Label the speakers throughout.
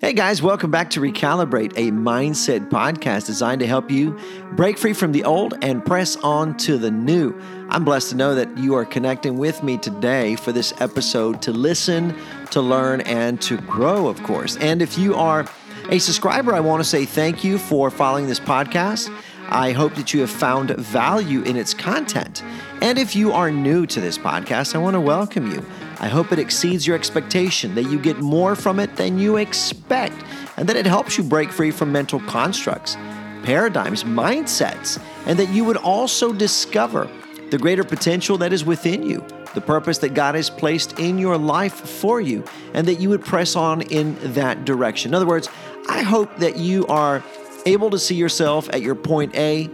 Speaker 1: Hey guys, welcome back to Recalibrate, a mindset podcast designed to help you break free from the old and press on to the new. I'm blessed to know that you are connecting with me today for this episode to listen, to learn, and to grow, of course. And if you are a subscriber, I want to say thank you for following this podcast. I hope that you have found value in its content. And if you are new to this podcast, I want to welcome you. I hope it exceeds your expectation, that you get more from it than you expect, and that it helps you break free from mental constructs, paradigms, mindsets, and that you would also discover the greater potential that is within you, the purpose that God has placed in your life for you, and that you would press on in that direction. In other words, I hope that you are able to see yourself at your point A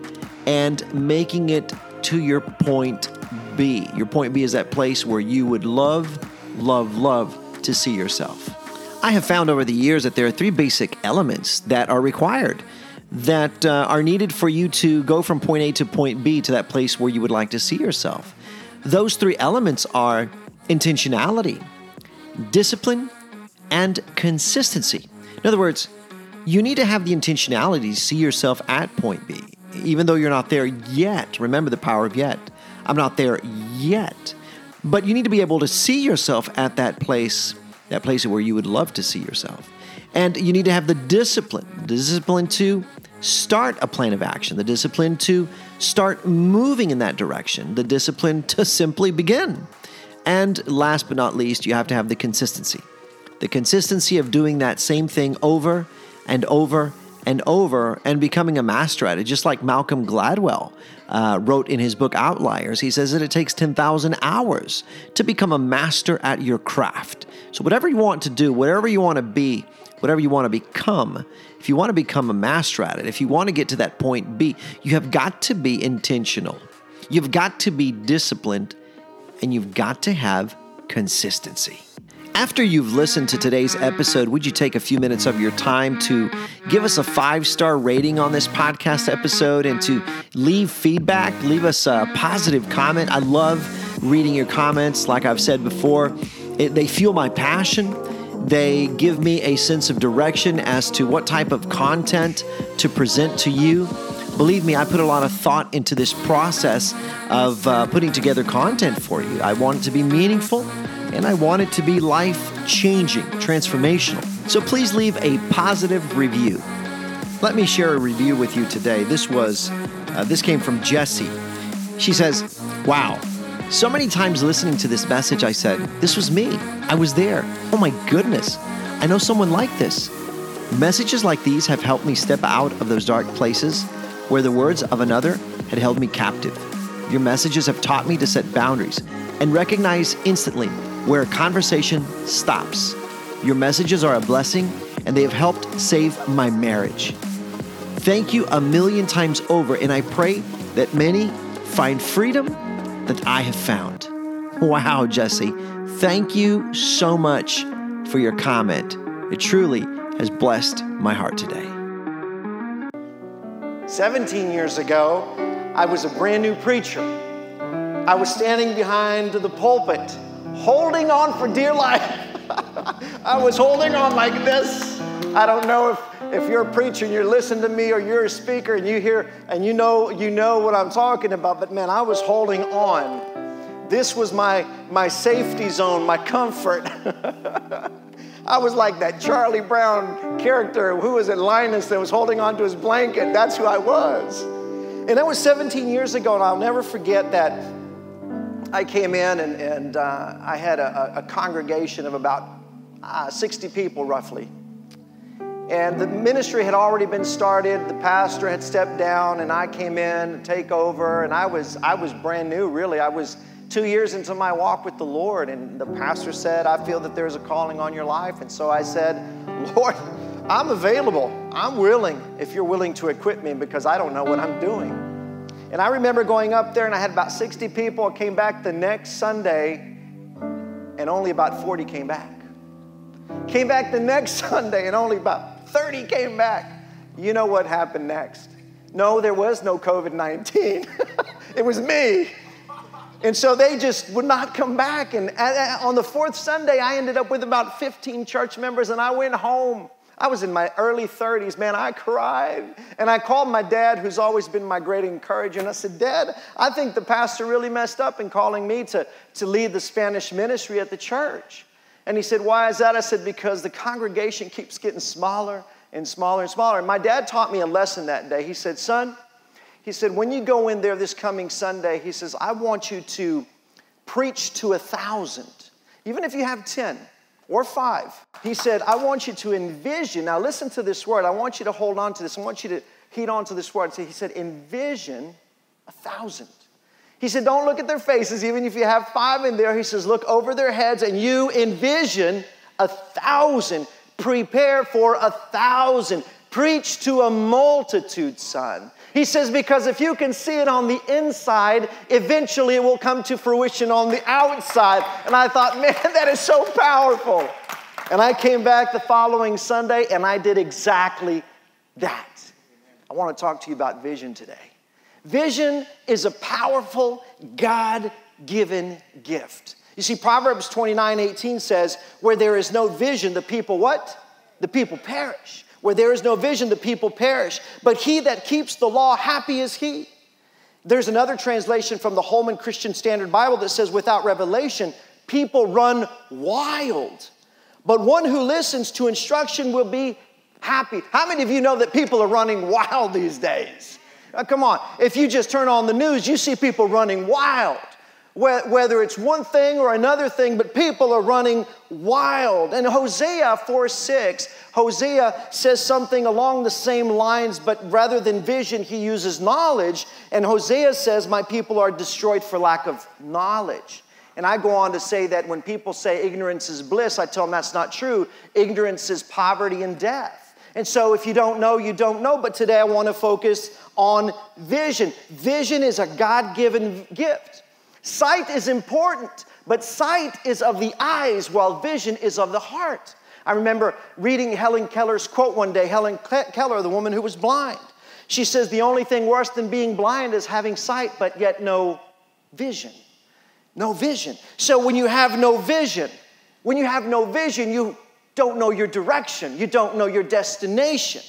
Speaker 1: and making it to your point B. Your point B is that place where you would love, love, love to see yourself. I have found over the years that there are three basic elements that are required that uh, are needed for you to go from point A to point B to that place where you would like to see yourself. Those three elements are intentionality, discipline, and consistency. In other words, you need to have the intentionality to see yourself at point B, even though you're not there yet. Remember the power of yet. I'm not there yet. But you need to be able to see yourself at that place, that place where you would love to see yourself. And you need to have the discipline, the discipline to start a plan of action, the discipline to start moving in that direction, the discipline to simply begin. And last but not least, you have to have the consistency. The consistency of doing that same thing over and over and over and becoming a master at it, just like Malcolm Gladwell uh, wrote in his book Outliers. He says that it takes 10,000 hours to become a master at your craft. So, whatever you want to do, whatever you want to be, whatever you want to become, if you want to become a master at it, if you want to get to that point B, you have got to be intentional. You've got to be disciplined and you've got to have consistency. After you've listened to today's episode, would you take a few minutes of your time to give us a five star rating on this podcast episode and to leave feedback, leave us a positive comment? I love reading your comments. Like I've said before, it, they fuel my passion. They give me a sense of direction as to what type of content to present to you. Believe me, I put a lot of thought into this process of uh, putting together content for you. I want it to be meaningful and I want it to be life changing, transformational. So please leave a positive review. Let me share a review with you today. This was, uh, this came from Jessie. She says, Wow, so many times listening to this message, I said, This was me. I was there. Oh my goodness. I know someone like this. Messages like these have helped me step out of those dark places where the words of another had held me captive. Your messages have taught me to set boundaries and recognize instantly where conversation stops. Your messages are a blessing and they have helped save my marriage. Thank you a million times over, and I pray that many find freedom that I have found. Wow, Jesse, thank you so much for your comment. It truly has blessed my heart today.
Speaker 2: 17 years ago, I was a brand new preacher. I was standing behind the pulpit holding on for dear life. I was holding on like this. I don't know if, if you're a preacher and you're listening to me or you're a speaker and you hear and you know you know what I'm talking about, but man, I was holding on. This was my my safety zone, my comfort. I was like that Charlie Brown character who was at Linus that was holding on to his blanket. That's who I was. And that was 17 years ago, and I'll never forget that I came in and, and uh, I had a, a, congregation of about uh, 60 people roughly. And the ministry had already been started. The pastor had stepped down, and I came in to take over. And I was, I was brand new, really. I was two years into my walk with the Lord. And the pastor said, I feel that there's a calling on your life. And so I said, Lord, I'm available. I'm willing if you're willing to equip me because I don't know what I'm doing. And I remember going up there and I had about 60 people. I came back the next Sunday and only about 40 came back. Came back the next Sunday and only about 30 came back. You know what happened next? No, there was no COVID 19. it was me. And so they just would not come back. And uh, uh, on the fourth Sunday, I ended up with about 15 church members and I went home. I was in my early 30s, man. I cried. And I called my dad, who's always been my great encourager, and I said, Dad, I think the pastor really messed up in calling me to, to lead the Spanish ministry at the church. And he said, Why is that? I said, Because the congregation keeps getting smaller and smaller and smaller. And my dad taught me a lesson that day. He said, Son, he said, when you go in there this coming Sunday, he says, I want you to preach to a thousand, even if you have 10 or five. He said, I want you to envision. Now, listen to this word. I want you to hold on to this. I want you to heed on to this word. So he said, envision a thousand. He said, don't look at their faces, even if you have five in there. He says, look over their heads and you envision a thousand. Prepare for a thousand. Preach to a multitude, son. He says, because if you can see it on the inside, eventually it will come to fruition on the outside. And I thought, man, that is so powerful. And I came back the following Sunday and I did exactly that. I want to talk to you about vision today. Vision is a powerful, God given gift. You see, Proverbs 29 18 says, Where there is no vision, the people what? The people perish. Where there is no vision, the people perish. But he that keeps the law, happy is he. There's another translation from the Holman Christian Standard Bible that says, without revelation, people run wild. But one who listens to instruction will be happy. How many of you know that people are running wild these days? Come on. If you just turn on the news, you see people running wild whether it's one thing or another thing, but people are running wild. And Hosea 4 6, Hosea says something along the same lines, but rather than vision, he uses knowledge. And Hosea says, My people are destroyed for lack of knowledge. And I go on to say that when people say ignorance is bliss, I tell them that's not true. Ignorance is poverty and death. And so if you don't know, you don't know. But today I want to focus on vision. Vision is a God given gift. Sight is important, but sight is of the eyes while vision is of the heart. I remember reading Helen Keller's quote one day. Helen Keller, the woman who was blind, she says, The only thing worse than being blind is having sight, but yet no vision. No vision. So when you have no vision, when you have no vision, you don't know your direction, you don't know your destination.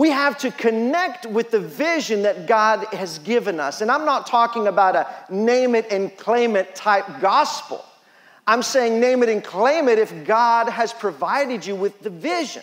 Speaker 2: We have to connect with the vision that God has given us. And I'm not talking about a name it and claim it type gospel. I'm saying name it and claim it if God has provided you with the vision.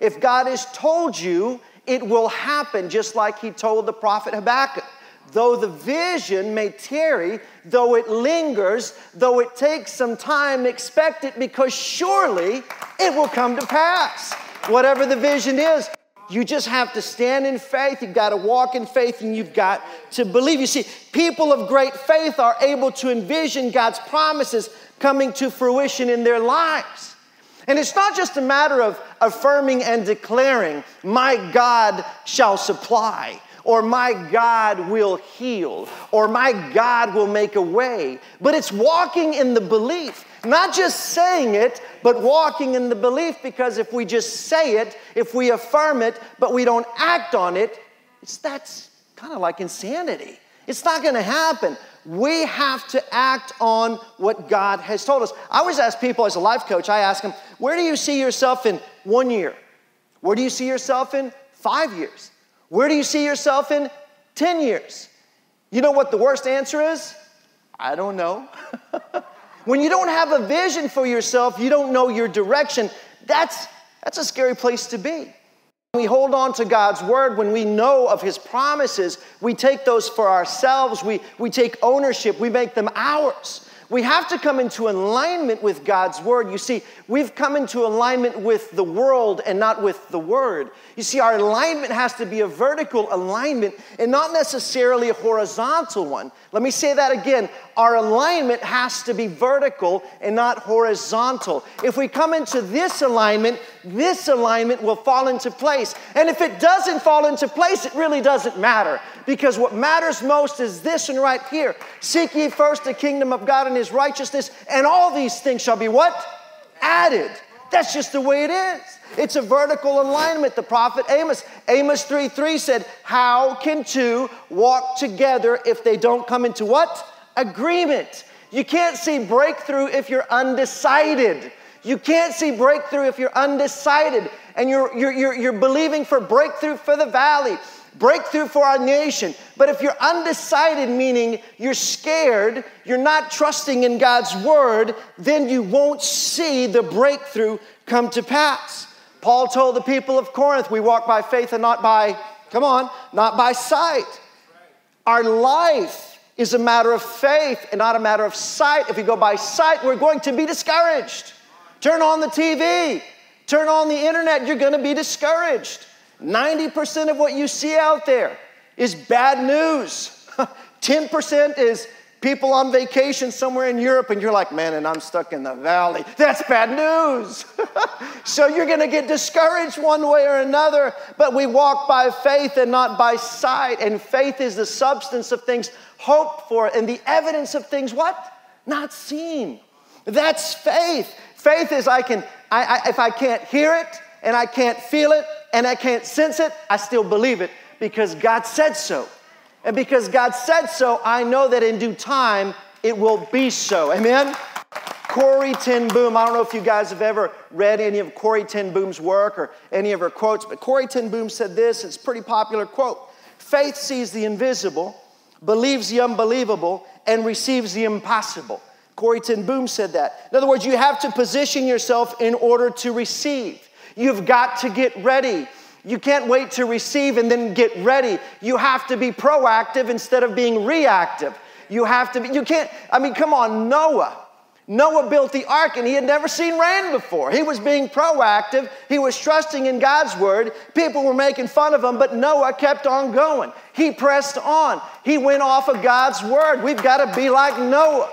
Speaker 2: If God has told you, it will happen, just like He told the prophet Habakkuk. Though the vision may tarry, though it lingers, though it takes some time, expect it because surely it will come to pass. Whatever the vision is, you just have to stand in faith. You've got to walk in faith and you've got to believe. You see, people of great faith are able to envision God's promises coming to fruition in their lives. And it's not just a matter of affirming and declaring, My God shall supply, or My God will heal, or My God will make a way, but it's walking in the belief not just saying it, but walking in the belief because if we just say it, if we affirm it, but we don't act on it, it's, that's kind of like insanity. It's not going to happen. We have to act on what God has told us. I always ask people as a life coach, I ask them, where do you see yourself in one year? Where do you see yourself in five years? Where do you see yourself in 10 years? You know what the worst answer is? I don't know. When you don't have a vision for yourself, you don't know your direction, that's, that's a scary place to be. We hold on to God's word, when we know of his promises, we take those for ourselves, we, we take ownership, we make them ours. We have to come into alignment with God's word. You see, we've come into alignment with the world and not with the word. You see, our alignment has to be a vertical alignment and not necessarily a horizontal one. Let me say that again. Our alignment has to be vertical and not horizontal. If we come into this alignment, this alignment will fall into place. And if it doesn't fall into place, it really doesn't matter. Because what matters most is this and right here. Seek ye first the kingdom of God and his righteousness, and all these things shall be what? Added. That's just the way it is. It's a vertical alignment. The prophet Amos, Amos 3 3 said, How can two walk together if they don't come into what? Agreement. You can't see breakthrough if you're undecided. You can't see breakthrough if you're undecided. and you're, you're, you're, you're believing for breakthrough for the valley, breakthrough for our nation. But if you're undecided, meaning you're scared, you're not trusting in God's word, then you won't see the breakthrough come to pass. Paul told the people of Corinth, we walk by faith and not by, come on, not by sight. Our life is a matter of faith and not a matter of sight. If we go by sight, we're going to be discouraged. Turn on the TV, turn on the internet, you're going to be discouraged. 90% of what you see out there is bad news. 10% is people on vacation somewhere in Europe, and you're like, man, and I'm stuck in the valley. That's bad news. so you're going to get discouraged one way or another, but we walk by faith and not by sight. And faith is the substance of things hoped for and the evidence of things what? Not seen. That's faith. Faith is I can, I, I, if I can't hear it and I can't feel it and I can't sense it, I still believe it because God said so. And because God said so, I know that in due time it will be so. Amen? Corrie ten Boom. I don't know if you guys have ever read any of Corrie ten Boom's work or any of her quotes, but Corrie ten Boom said this. It's a pretty popular quote Faith sees the invisible, believes the unbelievable, and receives the impossible. Corrie ten Boom said that. In other words, you have to position yourself in order to receive. You've got to get ready. You can't wait to receive and then get ready. You have to be proactive instead of being reactive. You have to be, you can't, I mean, come on, Noah. Noah built the ark and he had never seen rain before. He was being proactive. He was trusting in God's word. People were making fun of him, but Noah kept on going. He pressed on. He went off of God's word. We've got to be like Noah.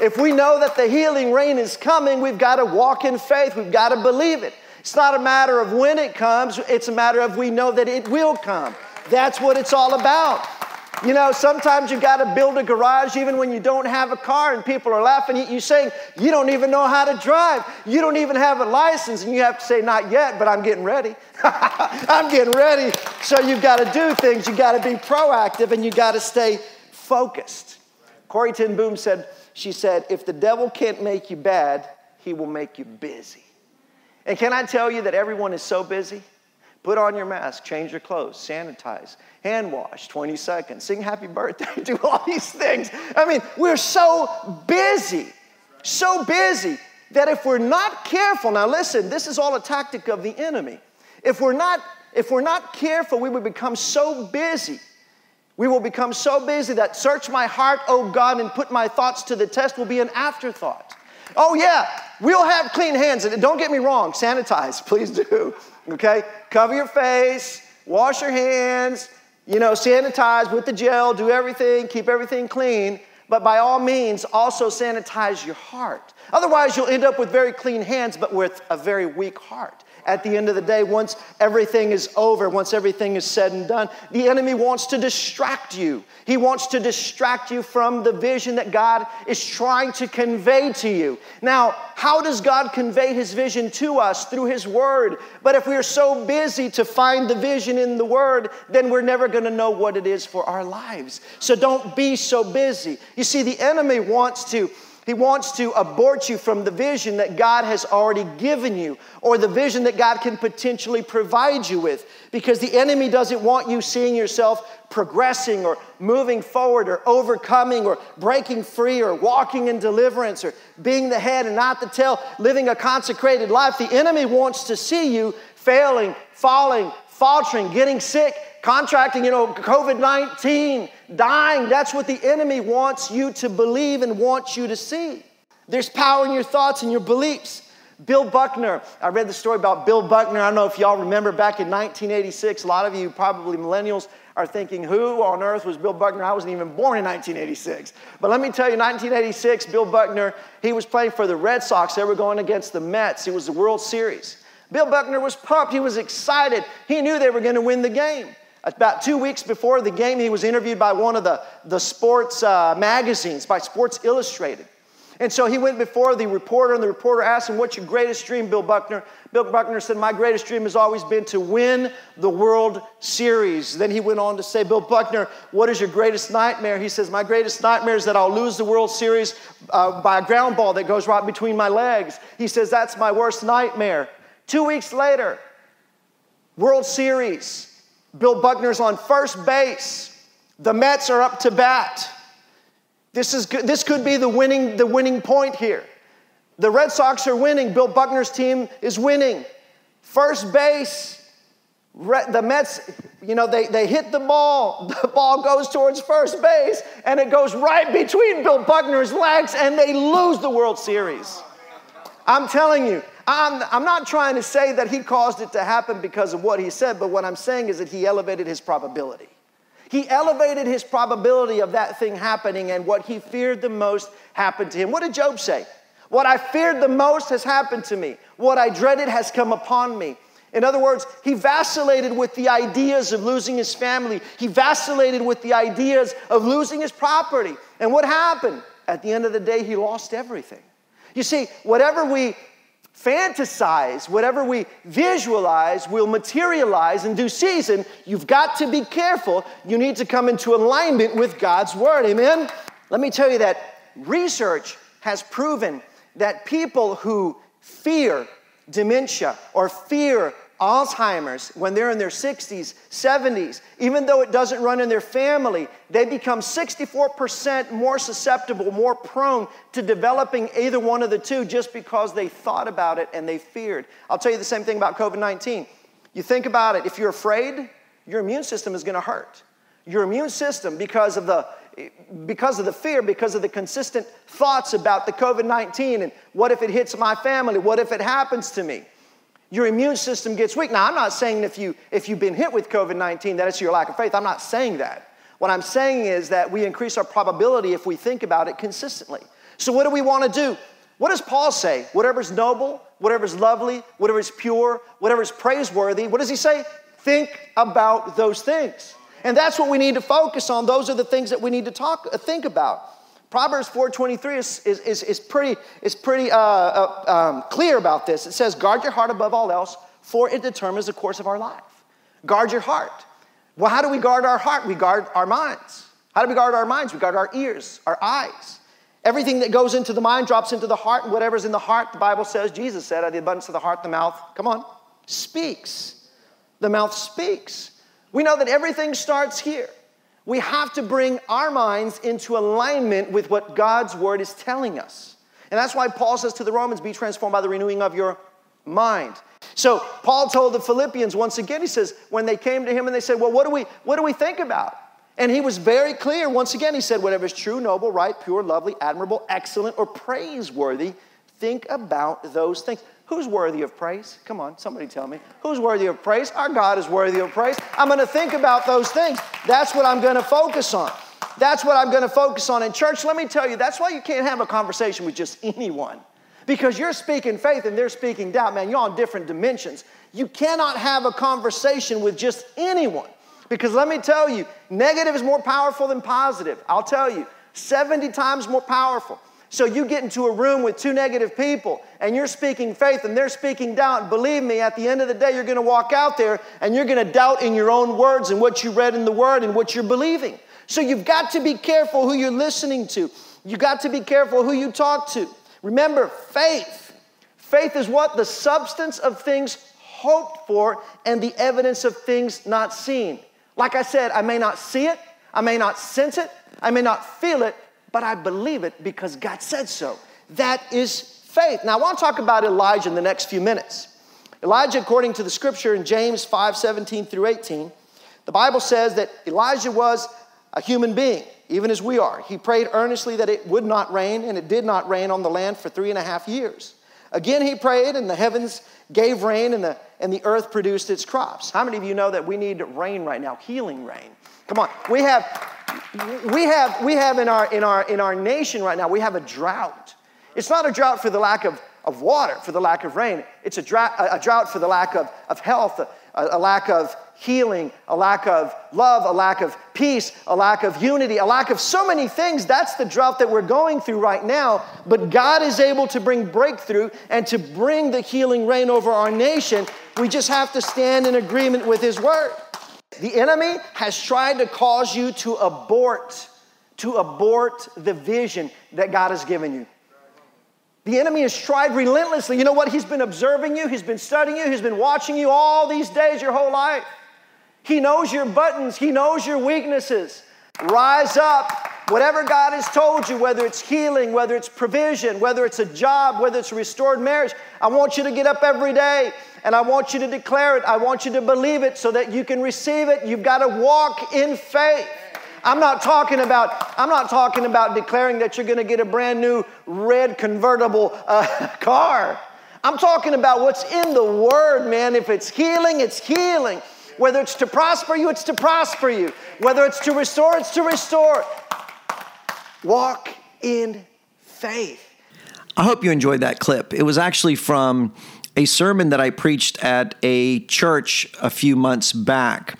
Speaker 2: If we know that the healing rain is coming, we've got to walk in faith. We've got to believe it. It's not a matter of when it comes, it's a matter of we know that it will come. That's what it's all about. You know, sometimes you've got to build a garage even when you don't have a car and people are laughing at you saying, You don't even know how to drive. You don't even have a license. And you have to say, Not yet, but I'm getting ready. I'm getting ready. So you've got to do things. You've got to be proactive and you've got to stay focused. Corrie ten Boom said, She said, If the devil can't make you bad, he will make you busy. And can I tell you that everyone is so busy? Put on your mask, change your clothes, sanitize, hand wash, 20 seconds, sing happy birthday, do all these things. I mean, we're so busy, so busy that if we're not careful, now listen, this is all a tactic of the enemy. If we're not, if we're not careful, we will become so busy. We will become so busy that search my heart, oh God, and put my thoughts to the test will be an afterthought. Oh, yeah, we'll have clean hands. And don't get me wrong, sanitize, please do. Okay? Cover your face, wash your hands, you know, sanitize with the gel, do everything, keep everything clean. But by all means, also sanitize your heart. Otherwise, you'll end up with very clean hands, but with a very weak heart at the end of the day, once everything is over, once everything is said and done, the enemy wants to distract you. He wants to distract you from the vision that God is trying to convey to you. Now, how does God convey His vision to us? Through His Word. But if we are so busy to find the vision in the Word, then we're never going to know what it is for our lives. So don't be so busy. You see, the enemy wants to he wants to abort you from the vision that God has already given you or the vision that God can potentially provide you with because the enemy doesn't want you seeing yourself progressing or moving forward or overcoming or breaking free or walking in deliverance or being the head and not the tail, living a consecrated life. The enemy wants to see you failing, falling, faltering, getting sick, contracting, you know, COVID 19, dying. That's what the enemy wants you to believe and wants you to see. There's power in your thoughts and your beliefs. Bill Buckner, I read the story about Bill Buckner. I don't know if y'all remember back in 1986. A lot of you, probably millennials, are thinking, who on earth was Bill Buckner? I wasn't even born in 1986. But let me tell you, 1986, Bill Buckner, he was playing for the Red Sox. They were going against the Mets. It was the World Series. Bill Buckner was pumped. He was excited. He knew they were going to win the game. About two weeks before the game, he was interviewed by one of the, the sports uh, magazines, by Sports Illustrated. And so he went before the reporter, and the reporter asked him, What's your greatest dream, Bill Buckner? Bill Buckner said, My greatest dream has always been to win the World Series. Then he went on to say, Bill Buckner, what is your greatest nightmare? He says, My greatest nightmare is that I'll lose the World Series uh, by a ground ball that goes right between my legs. He says, That's my worst nightmare. Two weeks later, World Series. Bill Buckner's on first base. The Mets are up to bat. This, is, this could be the winning, the winning point here. The Red Sox are winning. Bill Buckner's team is winning. First base, the Mets, you know, they, they hit the ball. The ball goes towards first base, and it goes right between Bill Buckner's legs, and they lose the World Series. I'm telling you, I'm, I'm not trying to say that he caused it to happen because of what he said, but what I'm saying is that he elevated his probability. He elevated his probability of that thing happening, and what he feared the most happened to him. What did Job say? What I feared the most has happened to me. What I dreaded has come upon me. In other words, he vacillated with the ideas of losing his family. He vacillated with the ideas of losing his property. And what happened? At the end of the day, he lost everything. You see, whatever we fantasize, whatever we visualize will materialize in due season. You've got to be careful. You need to come into alignment with God's word. Amen? Let me tell you that research has proven that people who fear dementia or fear Alzheimer's when they're in their 60s, 70s, even though it doesn't run in their family, they become 64% more susceptible, more prone to developing either one of the two just because they thought about it and they feared. I'll tell you the same thing about COVID 19. You think about it, if you're afraid, your immune system is going to hurt. Your immune system, because of the because of the fear, because of the consistent thoughts about the COVID 19 and what if it hits my family, what if it happens to me your immune system gets weak. Now, I'm not saying if, you, if you've been hit with COVID 19 that it's your lack of faith. I'm not saying that. What I'm saying is that we increase our probability if we think about it consistently. So, what do we want to do? What does Paul say? Whatever's noble, whatever's lovely, whatever's pure, whatever's praiseworthy, what does he say? Think about those things. And that's what we need to focus on. Those are the things that we need to talk, uh, think about. Proverbs 4.23 is, is, is, is pretty, is pretty uh, uh, um, clear about this. It says, guard your heart above all else, for it determines the course of our life. Guard your heart. Well, how do we guard our heart? We guard our minds. How do we guard our minds? We guard our ears, our eyes. Everything that goes into the mind drops into the heart, and whatever's in the heart, the Bible says, Jesus said, out of the abundance of the heart, the mouth, come on, speaks. The mouth speaks. We know that everything starts here. We have to bring our minds into alignment with what God's word is telling us. And that's why Paul says to the Romans, be transformed by the renewing of your mind. So Paul told the Philippians once again, he says, when they came to him and they said, Well, what do we what do we think about? And he was very clear. Once again, he said, Whatever is true, noble, right, pure, lovely, admirable, excellent, or praiseworthy, think about those things. Who's worthy of praise? Come on, somebody tell me. Who's worthy of praise? Our God is worthy of praise. I'm going to think about those things. That's what I'm going to focus on. That's what I'm going to focus on. In church, let me tell you, that's why you can't have a conversation with just anyone. Because you're speaking faith and they're speaking doubt, man. You're on different dimensions. You cannot have a conversation with just anyone. Because let me tell you, negative is more powerful than positive. I'll tell you, 70 times more powerful. So you get into a room with two negative people and you're speaking faith and they're speaking doubt. Believe me, at the end of the day, you're going to walk out there and you're going to doubt in your own words and what you read in the word and what you're believing. So you've got to be careful who you're listening to. You got to be careful who you talk to. Remember, faith. Faith is what? The substance of things hoped for and the evidence of things not seen. Like I said, I may not see it, I may not sense it, I may not feel it, but I believe it because God said so. That is faith. Now, I want to talk about Elijah in the next few minutes. Elijah, according to the scripture in James 5 17 through 18, the Bible says that Elijah was a human being, even as we are. He prayed earnestly that it would not rain, and it did not rain on the land for three and a half years. Again, he prayed, and the heavens gave rain, and the, and the earth produced its crops. How many of you know that we need rain right now? Healing rain. Come on. We have we have, we have in, our, in, our, in our nation right now, we have a drought. It's not a drought for the lack of, of water, for the lack of rain. It's a drought, a drought for the lack of, of health, a, a lack of healing, a lack of love, a lack of peace, a lack of unity, a lack of so many things. That's the drought that we're going through right now. But God is able to bring breakthrough and to bring the healing rain over our nation. We just have to stand in agreement with His word. The enemy has tried to cause you to abort, to abort the vision that God has given you. The enemy has tried relentlessly. You know what? He's been observing you, he's been studying you, he's been watching you all these days, your whole life. He knows your buttons, he knows your weaknesses. Rise up. Whatever God has told you, whether it's healing, whether it's provision, whether it's a job, whether it's a restored marriage, I want you to get up every day and I want you to declare it. I want you to believe it so that you can receive it. You've got to walk in faith. I'm not talking about I'm not talking about declaring that you're going to get a brand new red convertible uh, car. I'm talking about what's in the word, man. If it's healing, it's healing. Whether it's to prosper you, it's to prosper you. Whether it's to restore, it's to restore. Walk in faith.
Speaker 1: I hope you enjoyed that clip. It was actually from a sermon that I preached at a church a few months back.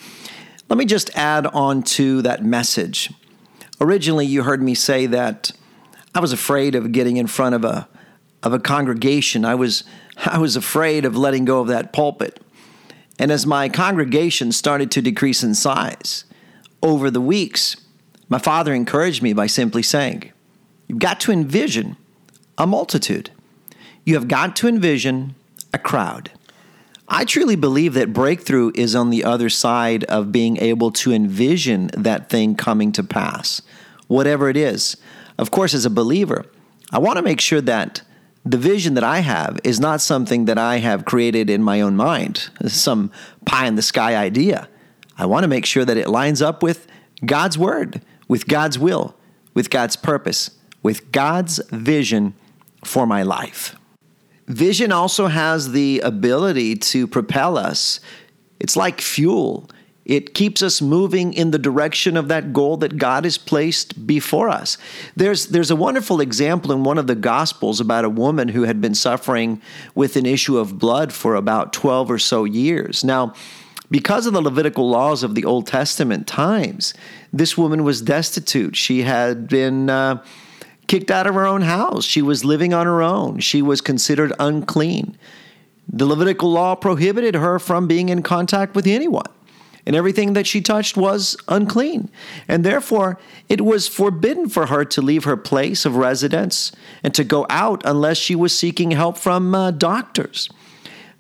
Speaker 1: Let me just add on to that message. Originally, you heard me say that I was afraid of getting in front of a of a congregation. I was I was afraid of letting go of that pulpit. And as my congregation started to decrease in size over the weeks, my father encouraged me by simply saying, You've got to envision a multitude. You have got to envision a crowd. I truly believe that breakthrough is on the other side of being able to envision that thing coming to pass, whatever it is. Of course, as a believer, I want to make sure that the vision that I have is not something that I have created in my own mind, some pie in the sky idea. I want to make sure that it lines up with God's word, with God's will, with God's purpose, with God's vision for my life. Vision also has the ability to propel us. It's like fuel. It keeps us moving in the direction of that goal that God has placed before us. There's, there's a wonderful example in one of the Gospels about a woman who had been suffering with an issue of blood for about 12 or so years. Now, because of the Levitical laws of the Old Testament times, this woman was destitute. She had been. Uh, kicked out of her own house. She was living on her own. She was considered unclean. The Levitical law prohibited her from being in contact with anyone, and everything that she touched was unclean. And therefore, it was forbidden for her to leave her place of residence and to go out unless she was seeking help from uh, doctors.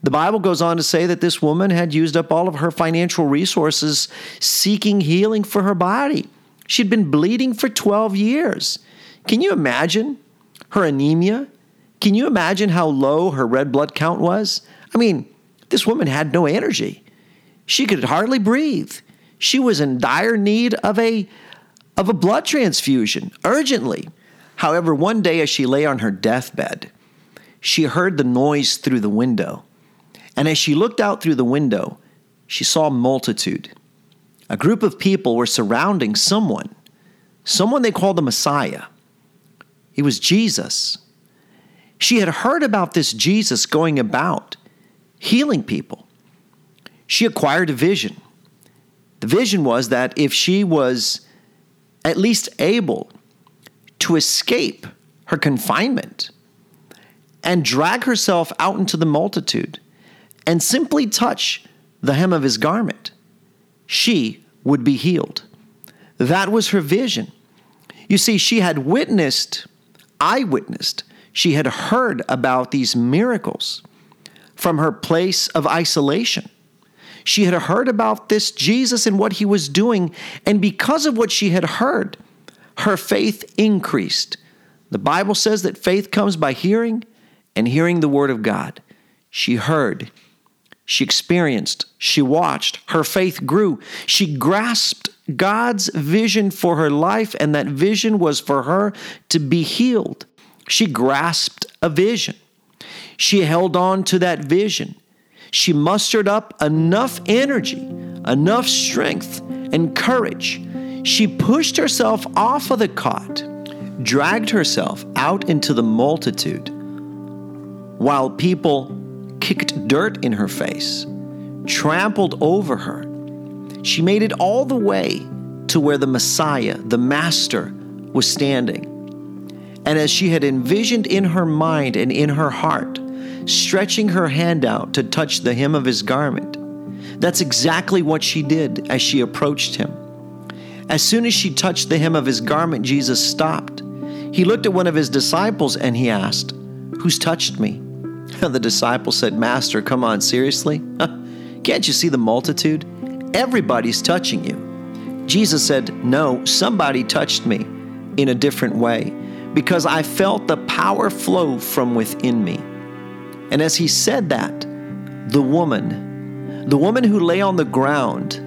Speaker 1: The Bible goes on to say that this woman had used up all of her financial resources seeking healing for her body. She'd been bleeding for 12 years. Can you imagine her anemia? Can you imagine how low her red blood count was? I mean, this woman had no energy. She could hardly breathe. She was in dire need of a of a blood transfusion urgently. However, one day as she lay on her deathbed, she heard the noise through the window. And as she looked out through the window, she saw a multitude. A group of people were surrounding someone, someone they called the Messiah. He was Jesus. She had heard about this Jesus going about healing people. She acquired a vision. The vision was that if she was at least able to escape her confinement and drag herself out into the multitude and simply touch the hem of his garment, she would be healed. That was her vision. You see, she had witnessed eyewitnessed. She had heard about these miracles from her place of isolation. She had heard about this Jesus and what he was doing, and because of what she had heard, her faith increased. The Bible says that faith comes by hearing and hearing the word of God. She heard, she experienced, she watched, her faith grew. She grasped God's vision for her life, and that vision was for her to be healed. She grasped a vision. She held on to that vision. She mustered up enough energy, enough strength, and courage. She pushed herself off of the cot, dragged herself out into the multitude, while people kicked dirt in her face, trampled over her she made it all the way to where the Messiah, the Master, was standing. And as she had envisioned in her mind and in her heart, stretching her hand out to touch the hem of his garment, that's exactly what she did as she approached him. As soon as she touched the hem of his garment, Jesus stopped. He looked at one of his disciples and he asked, Who's touched me? The disciple said, Master, come on, seriously? Can't you see the multitude? Everybody's touching you. Jesus said, No, somebody touched me in a different way because I felt the power flow from within me. And as he said that, the woman, the woman who lay on the ground,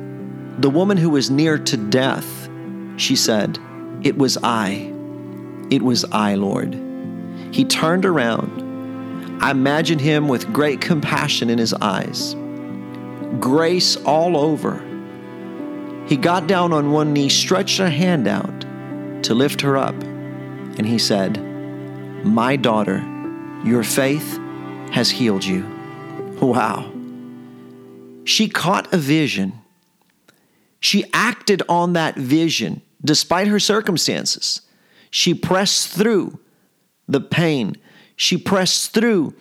Speaker 1: the woman who was near to death, she said, It was I. It was I, Lord. He turned around. I imagine him with great compassion in his eyes, grace all over. He got down on one knee, stretched a hand out to lift her up, and he said, My daughter, your faith has healed you. Wow. She caught a vision. She acted on that vision despite her circumstances. She pressed through the pain. She pressed through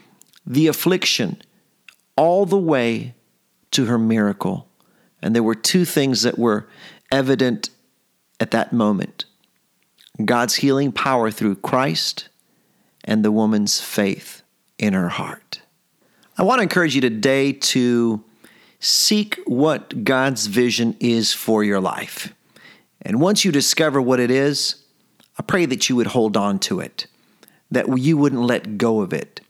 Speaker 1: the affliction all the way to her miracle. And there were two things that were evident at that moment God's healing power through Christ and the woman's faith in her heart. I want to encourage you today to seek what God's vision is for your life. And once you discover what it is, I pray that you would hold on to it, that you wouldn't let go of it,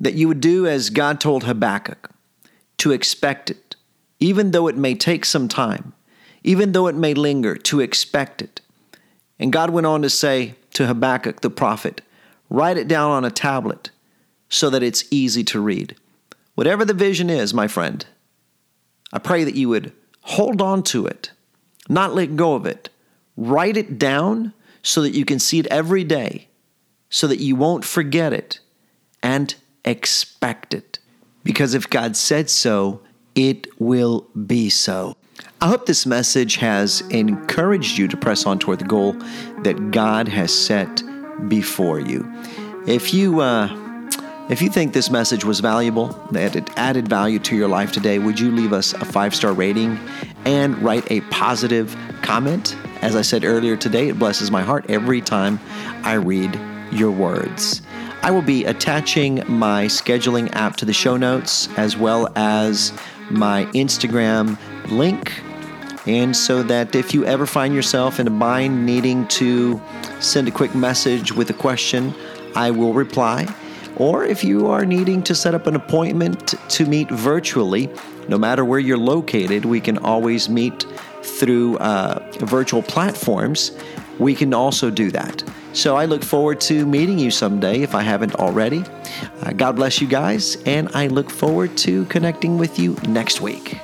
Speaker 1: that you would do as God told Habakkuk to expect it, even though it may take some time, even though it may linger, to expect it. And God went on to say to Habakkuk the prophet, Write it down on a tablet so that it's easy to read. Whatever the vision is, my friend, I pray that you would hold on to it, not let go of it. Write it down so that you can see it every day, so that you won't forget it, and expect it. Because if God said so, it will be so. I hope this message has encouraged you to press on toward the goal that God has set before you. If you uh, if you think this message was valuable, that it added value to your life today, would you leave us a five star rating and write a positive comment? As I said earlier today, it blesses my heart every time I read your words. I will be attaching my scheduling app to the show notes as well as my Instagram link. And so that if you ever find yourself in a bind needing to send a quick message with a question, I will reply. Or if you are needing to set up an appointment to meet virtually, no matter where you're located, we can always meet through uh, virtual platforms. We can also do that. So I look forward to meeting you someday if I haven't already. Uh, God bless you guys, and I look forward to connecting with you next week.